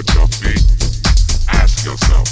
with your feet. Ask yourself.